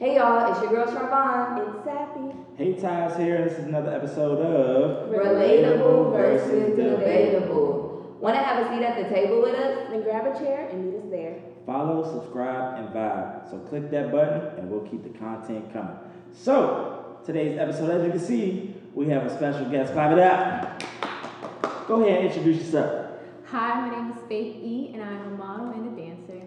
Hey y'all, it's your girl Charvon. It's Sappy. Hey, Taz here. This is another episode of Relatable versus debatable. Want to have a seat at the table with us? Then grab a chair and meet us there. Follow, subscribe, and vibe. So click that button and we'll keep the content coming. So, today's episode, as you can see, we have a special guest. Clap it up. Go ahead and introduce yourself. Hi, my name is Faith E, and I'm a model and a dancer.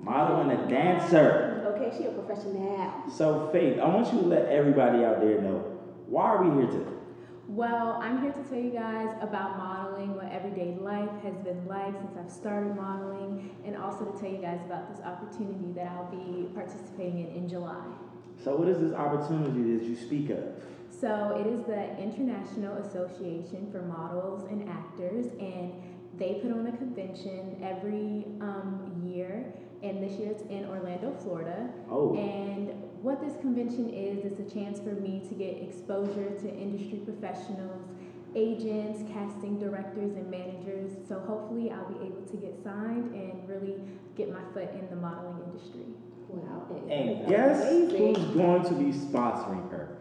Model and a dancer. Okay, she a professional. So, Faith, I want you to let everybody out there know why are we here today? Well, I'm here to tell you guys about modeling, what everyday life has been like since I've started modeling, and also to tell you guys about this opportunity that I'll be participating in in July. So, what is this opportunity that you speak of? So it is the International Association for Models and Actors, and they put on a convention every um, year. And this year it's in Orlando, Florida. Oh. And what this convention is, it's a chance for me to get exposure to industry professionals, agents, casting directors, and managers. So hopefully I'll be able to get signed and really get my foot in the modeling industry. Wow. And guess Amazing. who's going to be sponsoring her?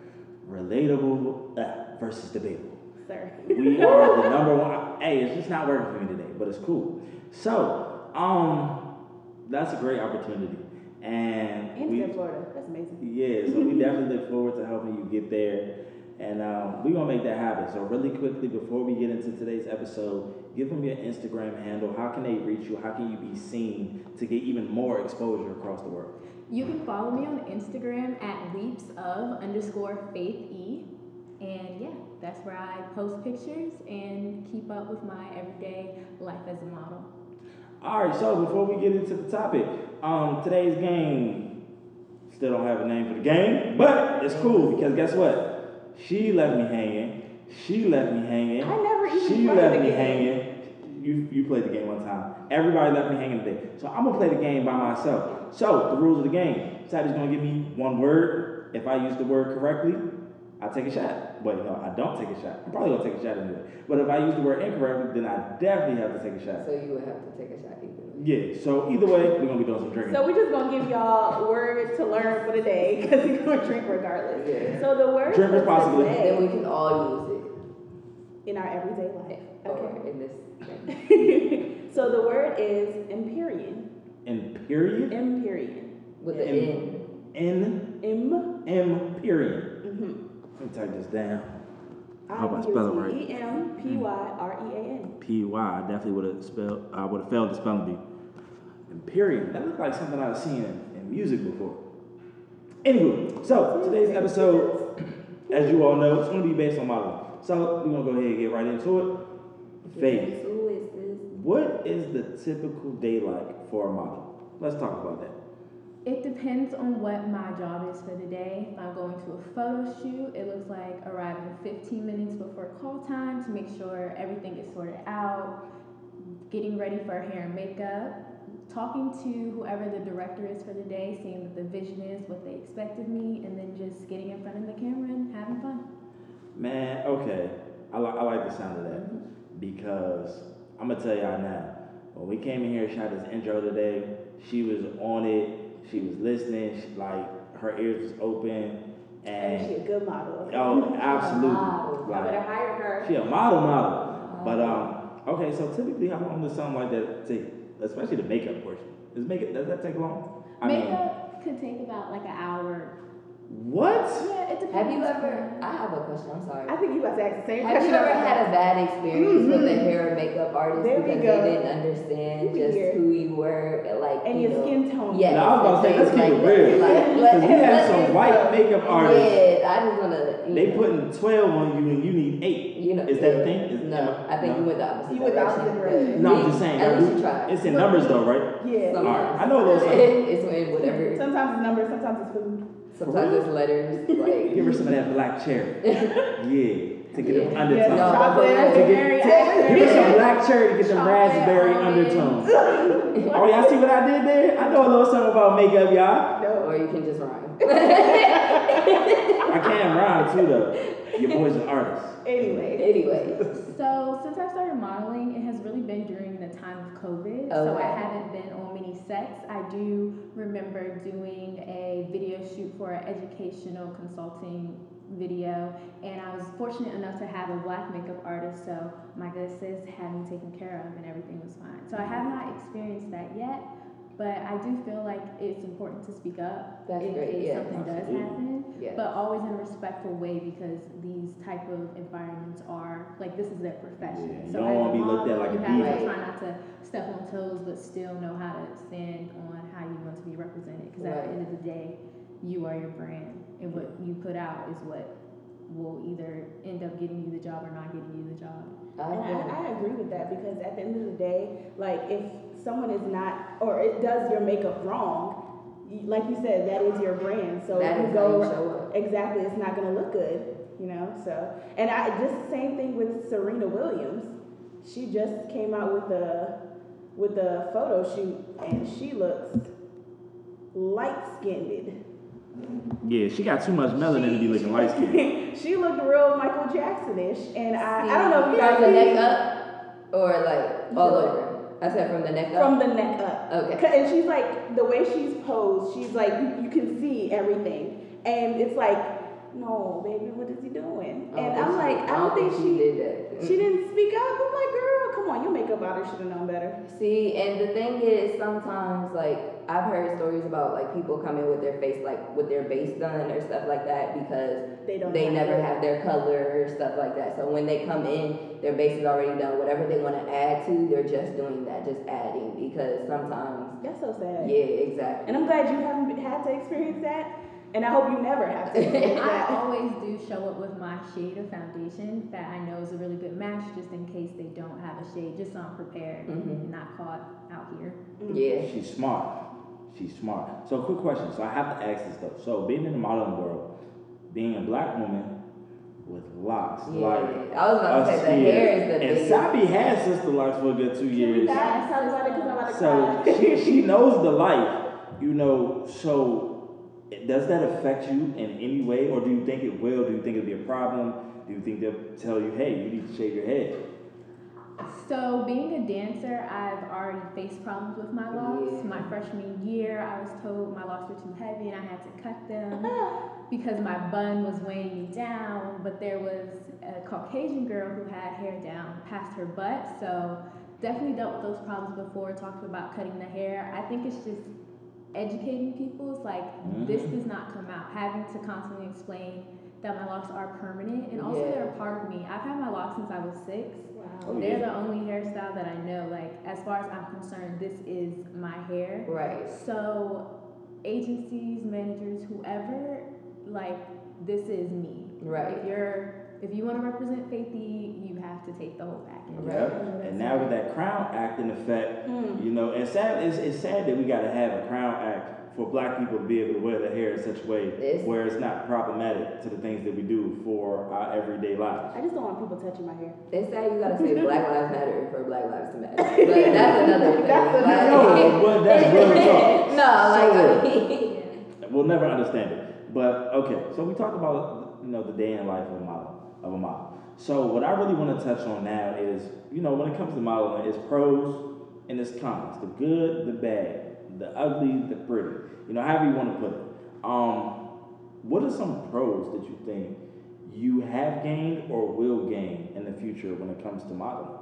Relatable uh, versus debatable. Sir. We are the number one. Hey, it's just not working for me today, but it's cool. So, um, that's a great opportunity, and And we, in Florida. That's amazing. yeah, so we definitely look forward to helping you get there, and um, we're gonna make that happen. So, really quickly before we get into today's episode, give them your Instagram handle. How can they reach you? How can you be seen to get even more exposure across the world? You can follow me on Instagram at leaps of underscore faith e. And yeah, that's where I post pictures and keep up with my everyday life as a model. All right, so before we get into the topic, um, today's game still don't have a name for the game, but it's cool because guess what? She left me hanging. She left me hanging. I never even She played left the me game. hanging. You you played the game one time. Everybody left me hanging today. So I'm gonna play the game by myself. So the rules of the game. Sabi's gonna give me one word. If I use the word correctly, I take a shot. Wait, no, I don't take a shot. I'm probably gonna take a shot anyway. But if I use the word incorrectly, then I definitely have to take a shot. So you would have to take a shot either. Yeah, so either way, we're gonna be doing some drinking. So we're just gonna give y'all words to learn for the day because we're gonna drink regardless. Yeah. So the word Drink for responsibly. today Then we can all use it in our everyday life. it. Or Okay. in this thing. so the word is Empyrean. In period, Empyrean. With the In- N. in M. M period. Mm-hmm. Let me type this down. I hope I spell it right? E M P Y R E A N. P Y. I definitely would have spelled. I would have failed the spelling bee. Period. That looked like something I've seen in, in music before. Anywho, so today's episode, as you all know, it's gonna be based on modeling. So we're gonna go ahead and get right into it. Faith. Who is this? What is the typical day like for a model? Let's talk about that. It depends on what my job is for the day. If I'm going to a photo shoot, it looks like arriving 15 minutes before call time to make sure everything is sorted out, getting ready for hair and makeup, talking to whoever the director is for the day, seeing what the vision is, what they expect of me, and then just getting in front of the camera and having fun. Man, okay. I, li- I like the sound of that because I'm gonna tell y'all now. When we came in here and shot this intro today, she was on it. She was listening. She, like her ears was open, And she a good model. oh, absolutely, model. I better like hire her. she a model model. But um, okay. So typically, how long does something like that take? Especially the makeup portion. Does makeup does that take long? I mean, makeup could take about like an hour. what? Yeah, it depends. Have you ever? I have a question. I'm sorry. I think you about to ask the same question. Have you ever had a bad experience with a mm-hmm. hair and makeup artist There because go. they didn't understand We just here. who you were, like And you your know, skin tone. Yeah. No, I was about to say, and let's keep it like real. Like, Because we let- have some white makeup artists. Yeah, I just wanna. You They know, putting 12 on you and you need 8. You know, is that yeah. the thing? Is, No, I think no? you went the opposite You went the direction. opposite direction. No, I'm just saying. At least we- you tried. It's in numbers though, right? Yeah. Sometimes. Alright, I know those are- it's in whatever. Sometimes it's numbers, sometimes it's food. Sometimes it's letters. Like Give her some of that black cherry. yeah. To get them Yeah. undertones. Yeah, No, chocolate, but- raspberry, Give me some black cherry to get them Chocolate, raspberry almond. undertones. oh, y'all see what I did there? I know a little something about makeup, y'all. No. Or you can just rhyme. I can rhyme too, though. Your boy's an artist. Anyway. anyway. So since I started modeling, it has really been during the time of COVID. Oh, so I haven't been on many sets. I do remember doing a video shoot for an educational consulting video, and I was fortunate enough to have a black makeup artist. So my good sis had me taken care of, and everything was fine. So I have not experienced that yet. But I do feel like it's important to speak up That's in great, case yeah. something does happen Yeah. but always in a respectful way because these type of environments are like this is their profession. Yeah, you so don't as wanna be looked at model, like a you have diva. to try not to step on toes, but still know how to stand on how you want to be represented. Because at the end of the day, you are your brand, and what you put out is what will either end up getting you the job or not getting you the job. I And agree. I, I agree with that because at the end of the day, like if someone is not or it does your makeup wrong, like you said, that is your brand. So That you is go how you show up. exactly, it's not gonna look good, you know. So and I just same thing with Serena Williams. She just came out with a with a photo shoot and she looks light skinned. Yeah, she got too much melanin to be looking light skinned. she looked real Michael Jackson-ish, and I, I don't know if you From the neck up or like all Yeah. over? I said from the neck up. from the neck up. Okay. And she's like the way she's posed, she's like you, you can see everything, and it's like, no, baby, what is he doing? I And I'm like, I don't think she did that. she didn't speak up. I'm like, girl, come on, your makeup artist should have known better. See, and the thing is, sometimes like I've heard stories about like people coming with their face like with their base done or stuff like that because They don't. they never it. have their color or stuff like that. So when they come in, their base is already done. Whatever they want to add to, they're just doing that, just adding because sometimes, That's so sad. yeah, exactly. And I'm glad you haven't had to experience that, and I hope you never have to I always do show up with my shade of foundation that I know is a really good match, just in case they don't have a shade, just so I'm prepared Mhm. and not caught out here. Yeah. She's smart. She's smart. So, quick question. So, I have to ask this though. So, being in the modeling world, being a black woman with locks, Yeah, like I was about to us say the here, hair is the and biggest. Sabi had sister locks for a good two years. not talk about it 'cause I'm about to So she, she knows the life, you know. So does that affect you in any way, or do you think it will? Do you think it'll be a problem? Do you think they'll tell you, hey, you need to shave your head? So, being a dancer, I've already faced problems with my locks. Yeah. My freshman year, I was told my locks were too heavy and I had to cut them because my bun was weighing me down. But there was a Caucasian girl who had hair down past her butt. So, definitely dealt with those problems before, talked about cutting the hair. I think it's just educating people. It's like, this Mhm. does not come out. Having to constantly explain that my locks are permanent and also Yeah. they're a part of me. I've had my locks since I was six. Oh, They're yeah. the only hairstyle that I know. Like, as far as I'm concerned, this is my hair. Right. So, agencies, managers, whoever, like, this is me. Right. If you're, if you want to represent Faithy, you have to take the whole package. Right. Yep. And now with that Crown Act in effect, Mm. you know, and sad, it's, it's sad that we got to have a Crown Act for black people to be able to wear their hair in such a way It's- where it's not problematic to the things that we do for our everyday lives. I just don't want people touching my hair. They say you gotta say Black Lives Matter for Black Lives to matter, but that's another thing. That's Like- another- No, but that's real talk. no, like So- I mean, Yeah. We'll never understand it. But okay, so we talked about you know the day in life of a model of a model. So what I really want to touch on now is you know when it comes to modeling, it's pros and it's cons. The good, the bad, the ugly, the pretty. You know, however you want to put it. Um, what are some pros that you think you have gained or will gain in the future when it comes to modeling?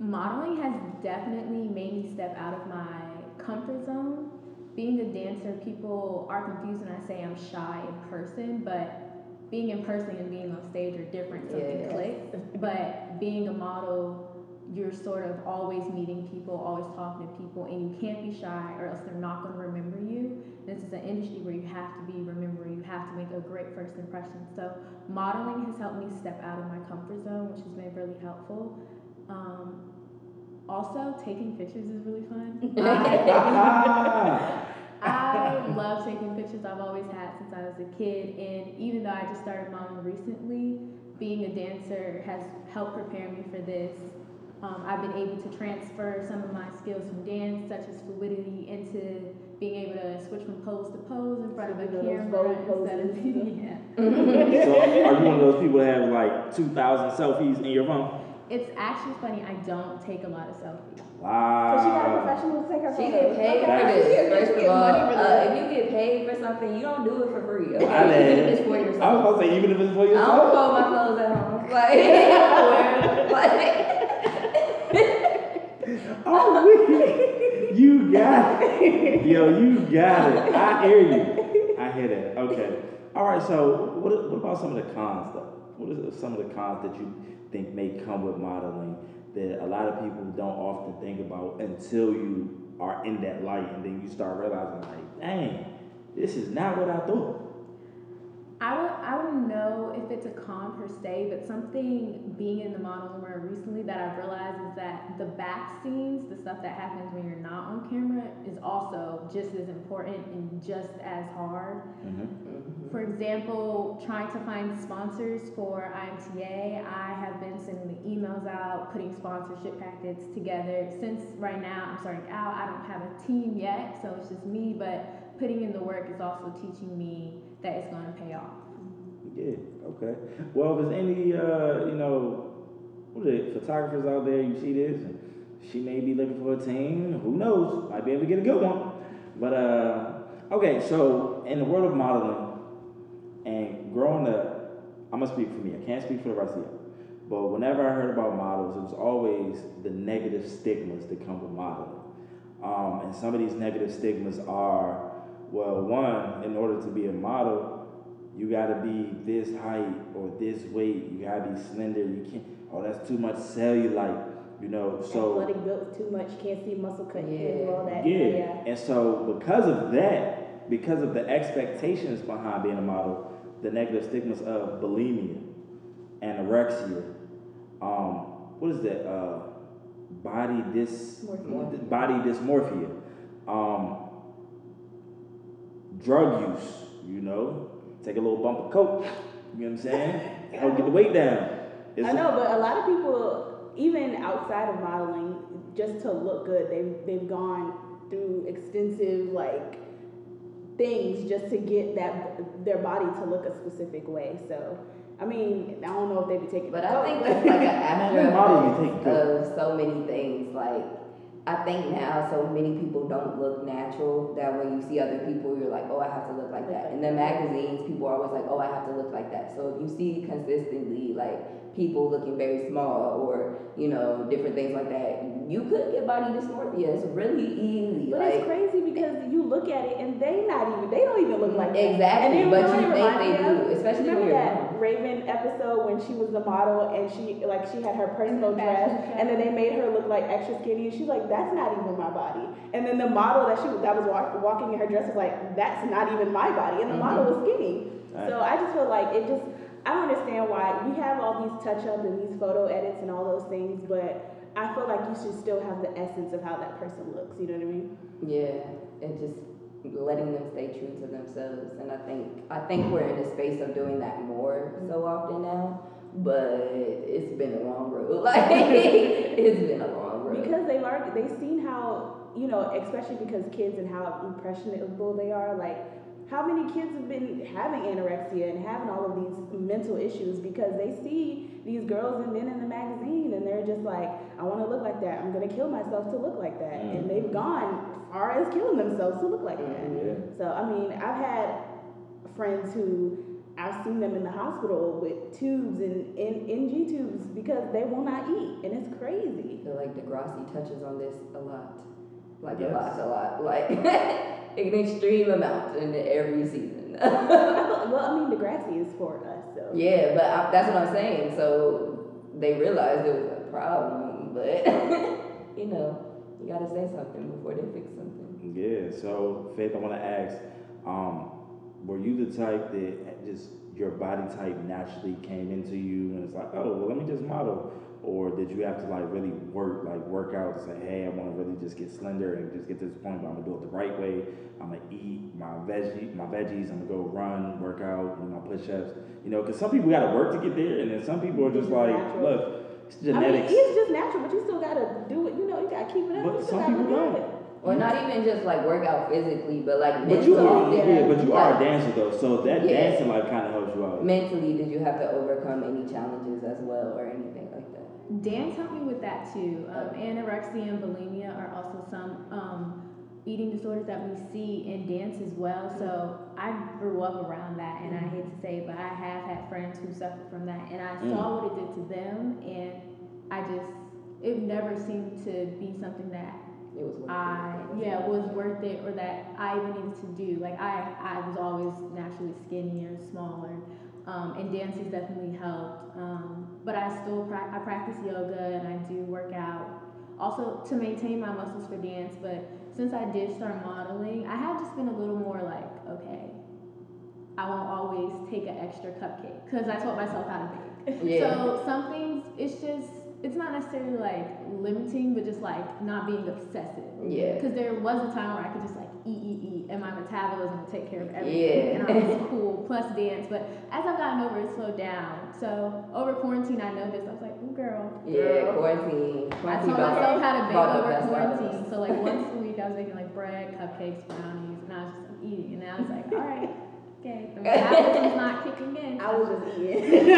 Modeling has definitely made me step out of my comfort zone. Being a dancer, people are confused when I say I'm shy in person, but being in person and being on stage are different, something Yes. clicks. But being a model, you're sort of always meeting people, always talking to people, and you can't be shy or else they're not going to remember you. This is an industry where you have to be remembered, you have to make a great first impression. So, modeling has helped me step out of my comfort zone, which has been really helpful. Um, also, taking pictures is really fun. I, I love taking pictures. I've always had since I was a kid, and even though I just started modeling recently, being a dancer has helped prepare me for this. Um, I've been able to transfer some of my skills from dance, such as fluidity, into being able to switch from pose to pose in front of a You know, those camera Vogue instead of yeah. So are you one of those people that have like 2,000 selfies in your phone? It's actually funny. I don't take a lot of selfies. Wow. So she got a professional to take her She photos. get paid for this. First of all, uh, if you get paid for something, you don't do it for free. Okay? I Even if did. it's for I was yourself. about to say, even if it's for I don't fold my clothes at home. Like, I wear 'em. like Oh, we- you got it. Yo, you got it. I hear you. I hear that. Okay. All right. So, what, what about some of the cons, though? What is some of the cons that you think may come with modeling that a lot of people don't often think about until you are in that light and then you start realizing, like, dang, this is not what I thought. I would I wouldn't know if it's a con per se, but something being in the modeling world recently that I've realized is that the back scenes, the stuff that happens when you're not on camera, is also just as important and just as hard. Mm-hmm. Mm-hmm. For example, trying to find sponsors for IMTA, I have been sending the emails out, putting sponsorship packets together. Since right now I'm starting out, I don't have a team yet, so it's just me, but putting in the work is also teaching me that it's going to pay off. Yeah, okay. Well, if there's any, uh, you know, what are it, photographers out there, you see this, she may be looking for a team, who knows, might be able to get a good one. But, uh, okay, so in the world of modeling and growing up, I'm gonna speak for me, I can't speak for the rest of you. But whenever I heard about models, it was always the negative stigmas that come with modeling. Um, and some of these negative stigmas are, well, one, in order to be a model, you gotta be this height or this weight. You gotta be slender. You can't. Oh, that's too much cellulite. You know. So Athletic built too much, can't see muscle cut, Yeah. all that. yeah. And so because of that, because of the expectations behind being a model, the negative stigmas of bulimia, anorexia, um, what is that? Uh, body dys Dysmorphia. body dysmorphia, um, drug use. You know, take a little bump of coke. You know what I'm saying? Help get the weight down. It's I know, but a lot of people, even outside of modeling, just to look good, they've they've gone through extensive like things just to get that their body to look a specific way. So, I mean, I don't know if they be taking. But I coke, think but- that's like an after Man, models be effect taking of so many things. Like I think now so many people don't look natural that when you see other people, you're like, oh, I have to look like that. In the magazines, people are always like, oh, I have to look like that. So if you see consistently like people looking very small or you know different things like that, you could get body dysmorphia. It's really easy. But like it's crazy because you look at it and they not even they don't even look like that. Exactly, but you think they do, especially when you're that. Raven episode when she was the model and she like she had her personal the dress show. and then they made her look like extra skinny and she's like that's not even my body. And then the model that she that was walk, walking in her dress was like that's not even my body and the mm-hmm. model was skinny. Right. So I just feel like it just I don't understand why we have all these touch ups and these photo edits and all those things, but I feel like you should still have the essence of how that person looks. You know what I mean? Yeah, it just letting them stay true to themselves. And I think I think we're in a space of doing that more so often now. But it's been a long road. Like it's been a long road. Because they've they've seen how you know, especially because kids and how impressionable they are. Like, how many kids have been having anorexia and having all of these mental issues because they see these girls and men in the magazine and they're just like, I want to look like that. I'm gonna kill myself to look like that, and mm. they've gone far as killing themselves to look like that. Mm, yeah. So I mean, I've had friends who I've seen them in the hospital with tubes and in NG tubes because they will not eat, and it's crazy. I feel like Degrassi touches on this a lot. Like Yes. a lot, a lot. Like an extreme amount in every season. I feel- well, I mean, the Degrassi is for us, so. yeah, but I, that's what I'm saying. So they realized it was a problem, but you know, you gotta say something before they fix something. Yeah, so Faith, I want to ask, um, were you the type that just your body type naturally came into you and it's like, oh, well, let me just model? Or did you have to like really work, like work out to say, hey, I want to really just get slender and just get to this point, but I'm gonna do it the right way. I'm gonna eat my veggie, my veggies. I'm gonna go run, work out, do my push-ups. You know, because some people got to work to get there, and then some people are just like, Natural. look, it's I mean, genetics. it's just natural, but you still gotta do it. You know, you gotta keep it up. But you some gotta people look don't. good. Or not even just like work out physically, but like but mentally. you are, did- yeah, but you are a dancer though, so that Yeah. dancing like kind of helps you out. Mentally, did you have to overcome any challenges as well, or anything like that? Dance helped me with that too. Um, anorexia and bulimia are also some um, eating disorders that we see in dance as well. So I grew up around that, and I hate to say, it, but I have had friends who suffered from that, and I saw what it did to them, and I just it never seemed to be something that It was. worth it. I yeah was worth it or that I even needed to do. Like I I was always naturally skinnier, smaller, um, and dance has definitely helped. Um, but I still pra- I practice yoga and I do work out also to maintain my muscles for dance. But since I did start modeling, I have just been a little more like okay. I won't always take an extra cupcake because I taught myself how to bake. Yeah. So some things, it's just, it's not necessarily like limiting, but just like not being obsessive. Yeah. Because there was a time where I could just like eat, eat, eat, and my metabolism would take care of everything. Yeah. And I was cool, plus dance. But as I've gotten over it, slowed down. So over quarantine, I noticed, I was like, ooh, girl. Yeah, Girl. quarantine. I quarantine taught brought- myself how to bake over best out quarantine. So like once a week, I was making like bread, cupcakes, brownies, and I was just like, eating. And then I was like, all right, okay, the metabolism's not kicking in. I was just eating.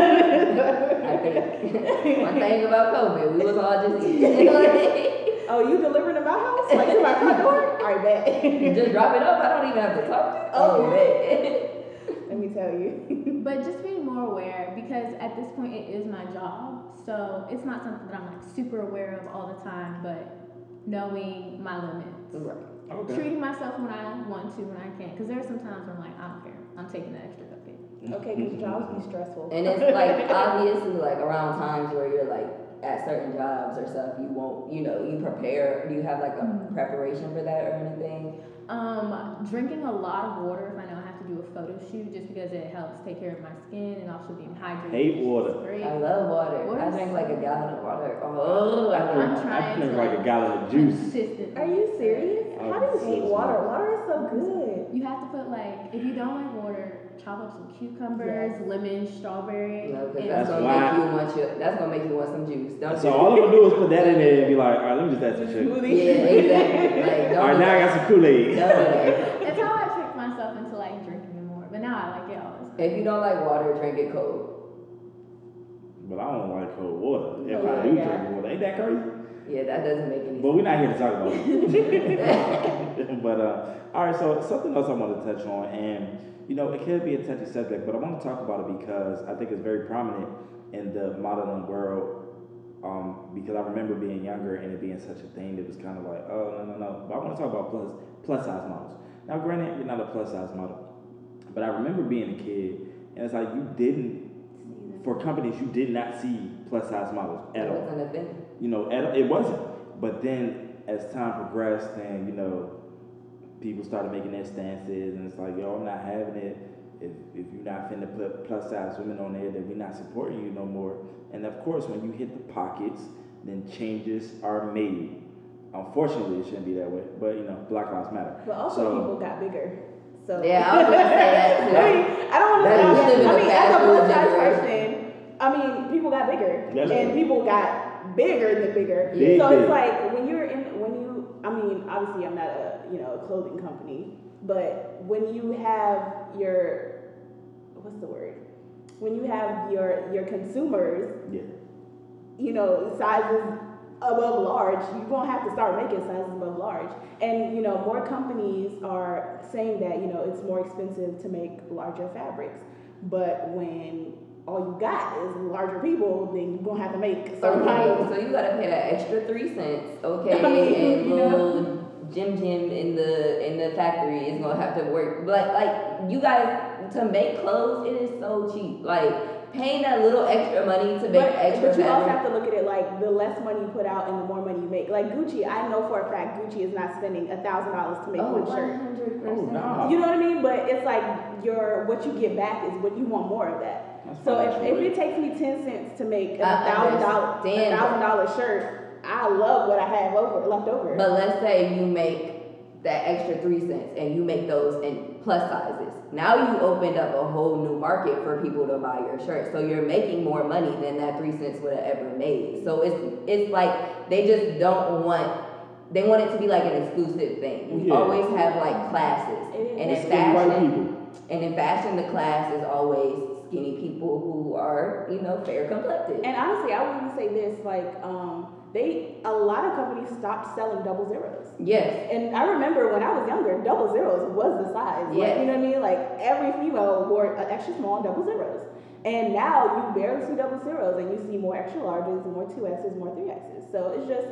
I think one thing about COVID, we was all just eating. Like, oh, you delivering to my house? Like to my front door? All right, bet. just drop it up. I don't even have to talk to you. Oh, man. Let me tell you. But just being more aware because at this point it is my job. So it's not something that I'm like super aware of all the time, but knowing my limits. right. Okay. Treating myself when I want to, when I can't. Because there are some times where I'm like, I don't care. I'm taking the extra cupcake. Okay, because jobs be stressful. And it's like obviously like around times where you're like at certain jobs or stuff, you won't, you know, you prepare. Do you have like a Mhm. preparation for that or anything? Um, drinking a lot of water if I know I have to do a photo shoot, just because it helps take care of my skin and also being hydrated. Hate water. Great. I love water. I drink like a gallon of water. Oh, I I I'm drink. drink, I trying drink to, like a gallon of juice. Consistently. Are you serious? Oh, How do you so hate smart. water? Water is so good. You have to put like, if you don't like water, chop up some cucumbers, Yes. lemon, strawberry. No, because and- that's, That's gonna why- make you want you. That's gonna make you want some juice. Don't So you? all I'm gonna do is put that in there and be like, all right, let me just add some sugar. Smoothie. Yeah, exactly. Like, don't All right, do now I got some Kool-Aid. Don't do that. That's how I tricked myself into like drinking it more. But now I like it all the time. If you don't like water, drink it cold. But I don't like cold water. If Oh, I do yeah. drink water, ain't that crazy? Yeah, that doesn't make any But we're not here to talk about it. but uh, all right, so something else I want to touch on, and you know, it could be a touchy subject, but I want to talk about it because I think it's very prominent in the modeling world. Um, because I remember being younger and it being such a thing that was kind of like, oh no no no. But I want to talk about plus plus size models. Now, granted, you're not a plus size model, but I remember being a kid, and it's like you didn't for companies you did not see plus size models at all wasn't a thing. you know, at, it wasn't. But then as time progressed and, you know, people started making their stances and it's like, yo, I'm not having it. If, if you're not finna put plus size women on there, then we're not supporting you no more. And of course, when you hit the pockets, then changes are made. Unfortunately, it shouldn't be that way, but you know, Black Lives Matter. But also, So- people got bigger. So Yeah, I was gonna say that too. I mean, I don't want to That sound. is I the mean, as a plus size person, I mean, people got bigger, That's and true. people got bigger than bigger. Big, so big. it's like when you're in, when you, I mean, obviously, I'm not a you know a clothing company, but when you have your, what's the word? When you have your your consumers Yeah. you know, sizes above large, you're gonna have to start making sizes above large. And you know, more companies are saying that, you know, it's more expensive to make larger fabrics. But when all you got is larger people, then you're gonna have to make certain Okay, so you gotta pay that extra three cents, okay? I mean, and you know. Jim Jim in the in the factory is gonna have to work. But like you guys to make clothes, it is so cheap. Like paying that little extra money to make But, extra but you also have to look at it like the less money you put out and the more money you make. Like Gucci, I know for a fact Gucci is not spending a thousand dollars to make Oh, one shirt. 100%. Oh, nah. You know what I mean? But it's like your what you get back is what you want more of that. That's So if, if it takes me ten cents to make a I thousand dollar, a thousand dollar shirt, I love what I have over left over. But let's say you make that extra three cents and you make those in plus sizes. Now you opened up a whole new market for people to buy your shirt. So you're making more money than that three cents would have ever made. So it's it's like they just don't want they want it to be like an exclusive thing. We Yeah. always have like classes. And in fashion and in fashion the class is always skinny people who are, you know, fair complected. And honestly, I would even say this, like, um, they, a lot of companies stopped selling double zeros. yes. And I remember when I was younger, double zeros was the size. Like, Yeah. you know what I mean? Like every female wore an extra small and double zeros. And now you barely see double zeros and you see more extra larges, more two X's, more three X's. So it's just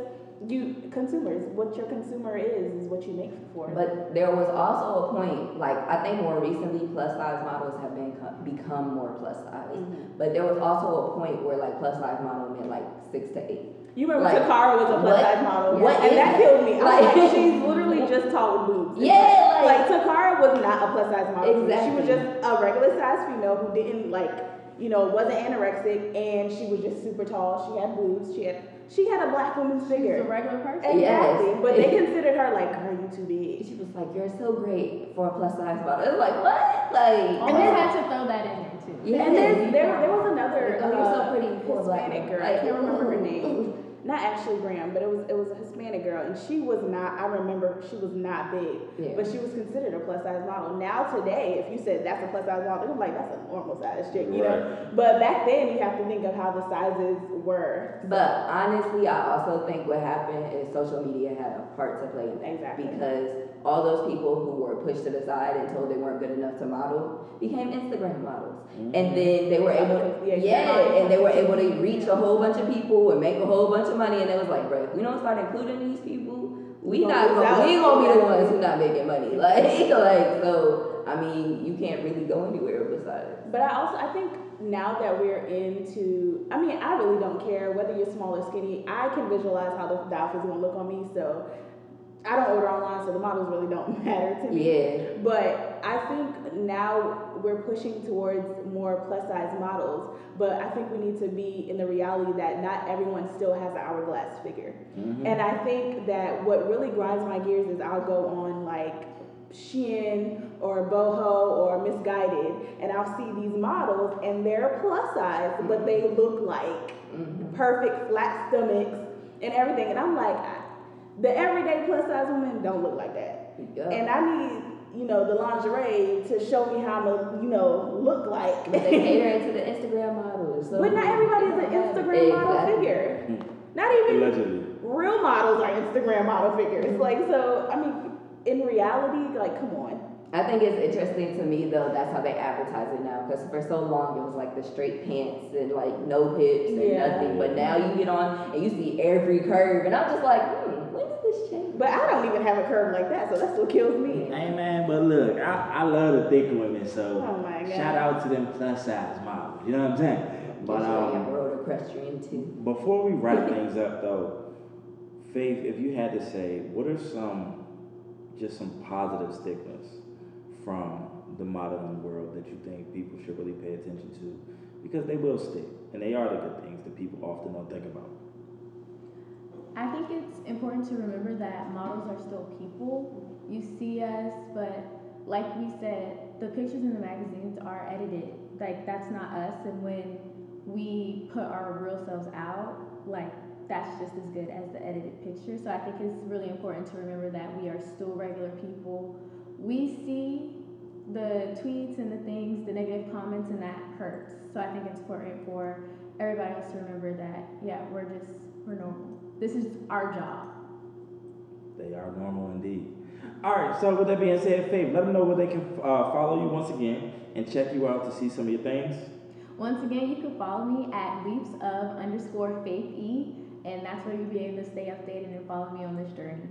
you consumers, what your consumer is is what you make for. But there was also a point, like I think more recently, plus size models have been become more plus size. Mhm. But there was also a point where like plus size model meant like six to eight. You remember Like, Toccara was a plus what- size model, what and that killed me. I was like- like, she's literally just tall with boobs. Yeah, like, like- Toccara was not a plus size model. Exactly. She was just a regular size female who didn't like, you know, wasn't anorexic, and she was just super tall. She had boobs. She had she had a black woman's She's a regular person. Exactly, Yes. but they considered her like, girl, you too big. She was like, "You're so great for a plus size model." It's like what? Like Almost had to throw that in there too. Yeah. And then there, there was another Oh, you're so uh, pretty for a black Hispanic woman. girl. I can't remember her name. Not Ashley Graham, but it was it was a Hispanic girl, and she was not. I remember she was not big, Yeah. but she was considered a plus size model. Now today, if you said that's a plus size model, I'm like that's a normal size chick, you know. But back then, you have to think of how the sizes were. But honestly, I also think what happened is social media had a part to play in that. Exactly. Because all those people who were pushed to the side and told they weren't good enough to model became Instagram models. And mm. then they were able to, Yeah, yeah, yeah. and they were able to reach a whole bunch of people and make a whole bunch of money. And it was like, bro, if we don't start including these people, we Gonna not gonna, we gonna be the ones who not making money. Like, like so. I mean, you can't really go anywhere besides. But I also I think now that we're into, I mean, I really don't care whether you're small or skinny. I can visualize how the, the outfit's gonna look on me, so I don't order online, so the models really don't matter to me. Yeah. But I think now we're pushing towards more plus size models. But I think we need to be in the reality that not everyone still has an hourglass figure. Mhm. And I think that what really grinds my gears is I'll go on like Shein or Boohoo or Missguided, and I'll see these models and they're plus size, but they look like Mhm. perfect flat stomachs and everything. And I'm like, the everyday plus size women don't look like that. Yeah. And I need, you know, the lingerie to show me how I'm gonna, you know, look like. But they cater to the Instagram models. So but not everybody's an Instagram model Exactly. figure. Mm. Not even Allegedly. real models are Instagram model figures. Like, so, I mean, in reality, like, come on. I think it's interesting to me though. That's how they advertise it now. Because for so long it was like the straight pants and like no hips and Yeah. nothing. But now you get on and you see every curve, and I'm just like, hmm, when did this change? But I don't even have a curve like that, so that's what kills me. Hey man, but look, I, I love the thick women, so Oh my God. shout out to them plus size models. You know what I'm saying? But But um, um, road equestrian too. before we wrap things up though, Faith, if you had to say, what are some just some positive stigmas from the modeling world that you think people should really pay attention to? Because they will stick, and they are the good things that people often don't think about. I think it's important to remember that models are still people. You see us, but like we said, the pictures in the magazines are edited. Like that's not us. And when we put our real selves out, like that's just as good as the edited picture. So I think it's really important to remember that we are still regular people. We see the tweets and the things, the negative comments, and that hurts. So I think it's important for everybody else to remember that, yeah, we're just, we're normal. This is our job. They are normal indeed. All right, so with that being said, Faith, let them know where they can uh, follow you once again and check you out to see some of your things. Once again, you can follow me at leaps of underscore faith E, and that's where you'll be able to stay updated and follow me on this journey.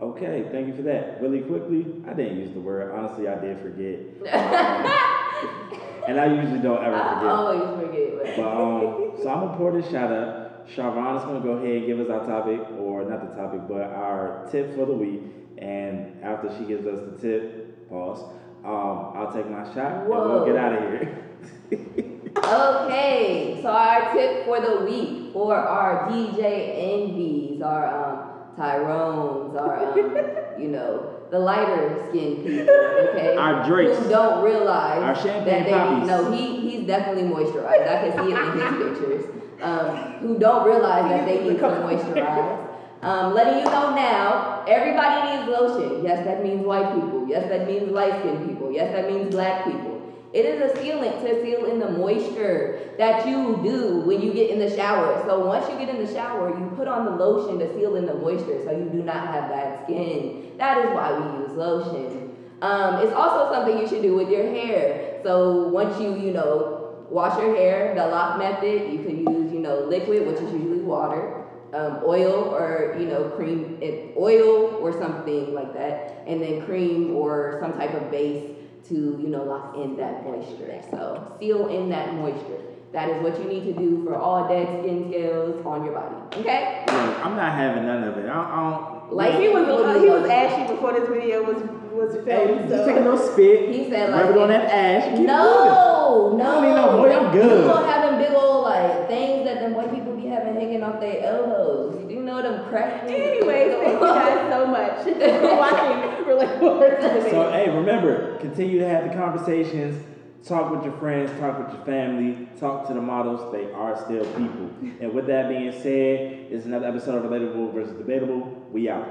Okay, thank you for that. Really quickly, I didn't use the word. Honestly, I did forget. and I usually don't ever I forget. always forget. But um, so I'm gonna pour this shot up. Sharvon is gonna go ahead and give us our topic, or not the topic, but our tip for the week. And after she gives us the tip, pause. Um, I'll take my shot and we'll get out of here. Okay, so our tip for the week for our DJ envies, our um, Tyrones, our um, you know the lighter skinned people, okay, Our Drakes. who don't realize Our champagne that they poppies. no he he's definitely moisturized. I can see it in his pictures. Um, who don't realize that they need to moisturize. Um, letting you know now, everybody needs lotion. Yes, that means white people. Yes, that means light skinned people. Yes, that means black people. It is a sealant to seal in the moisture that you do when you get in the shower. So once you get in the shower, you put on the lotion to seal in the moisture so you do not have bad skin. That is why we use lotion. Um, it's also something you should do with your hair. So once you, you know, wash your hair, the lock method, you could use, know, liquid, which is usually water, um, oil or, you know, cream, oil or something like that, and then cream or some type of base to, you know, lock in that moisture. So seal in that moisture. That is what you need to do for all dead skin scales on your body. Okay? Look, I'm not having none of it. I don't. I don't Like he was people do he was lotion. ashy before this video was was filmed. just so- take a little spit. He said like rub it on that ash. and No, no. I don't need no boy, I'm good. You gonna have them big old like things that them white people be having hanging off their elbows. You know them cracks. Anyways, thank you guys so much for watching Relatable Versus moving. So hey, remember, continue to have the conversations. Talk with your friends. Talk with your family. Talk to the models. They are still people. and with that being said, it's another episode of Relatable versus Debatable. We out.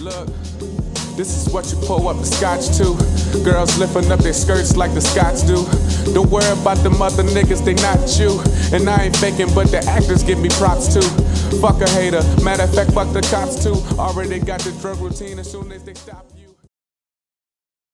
Look, this is what you pull up the scotch to. Girls lifting up their skirts like the Scots do. Don't worry about them other niggas, they not you. And I ain't faking, but the actors give me props too. Fuck a hater, matter of fact, fuck the cops too. Already got the drug routine as soon as they stop.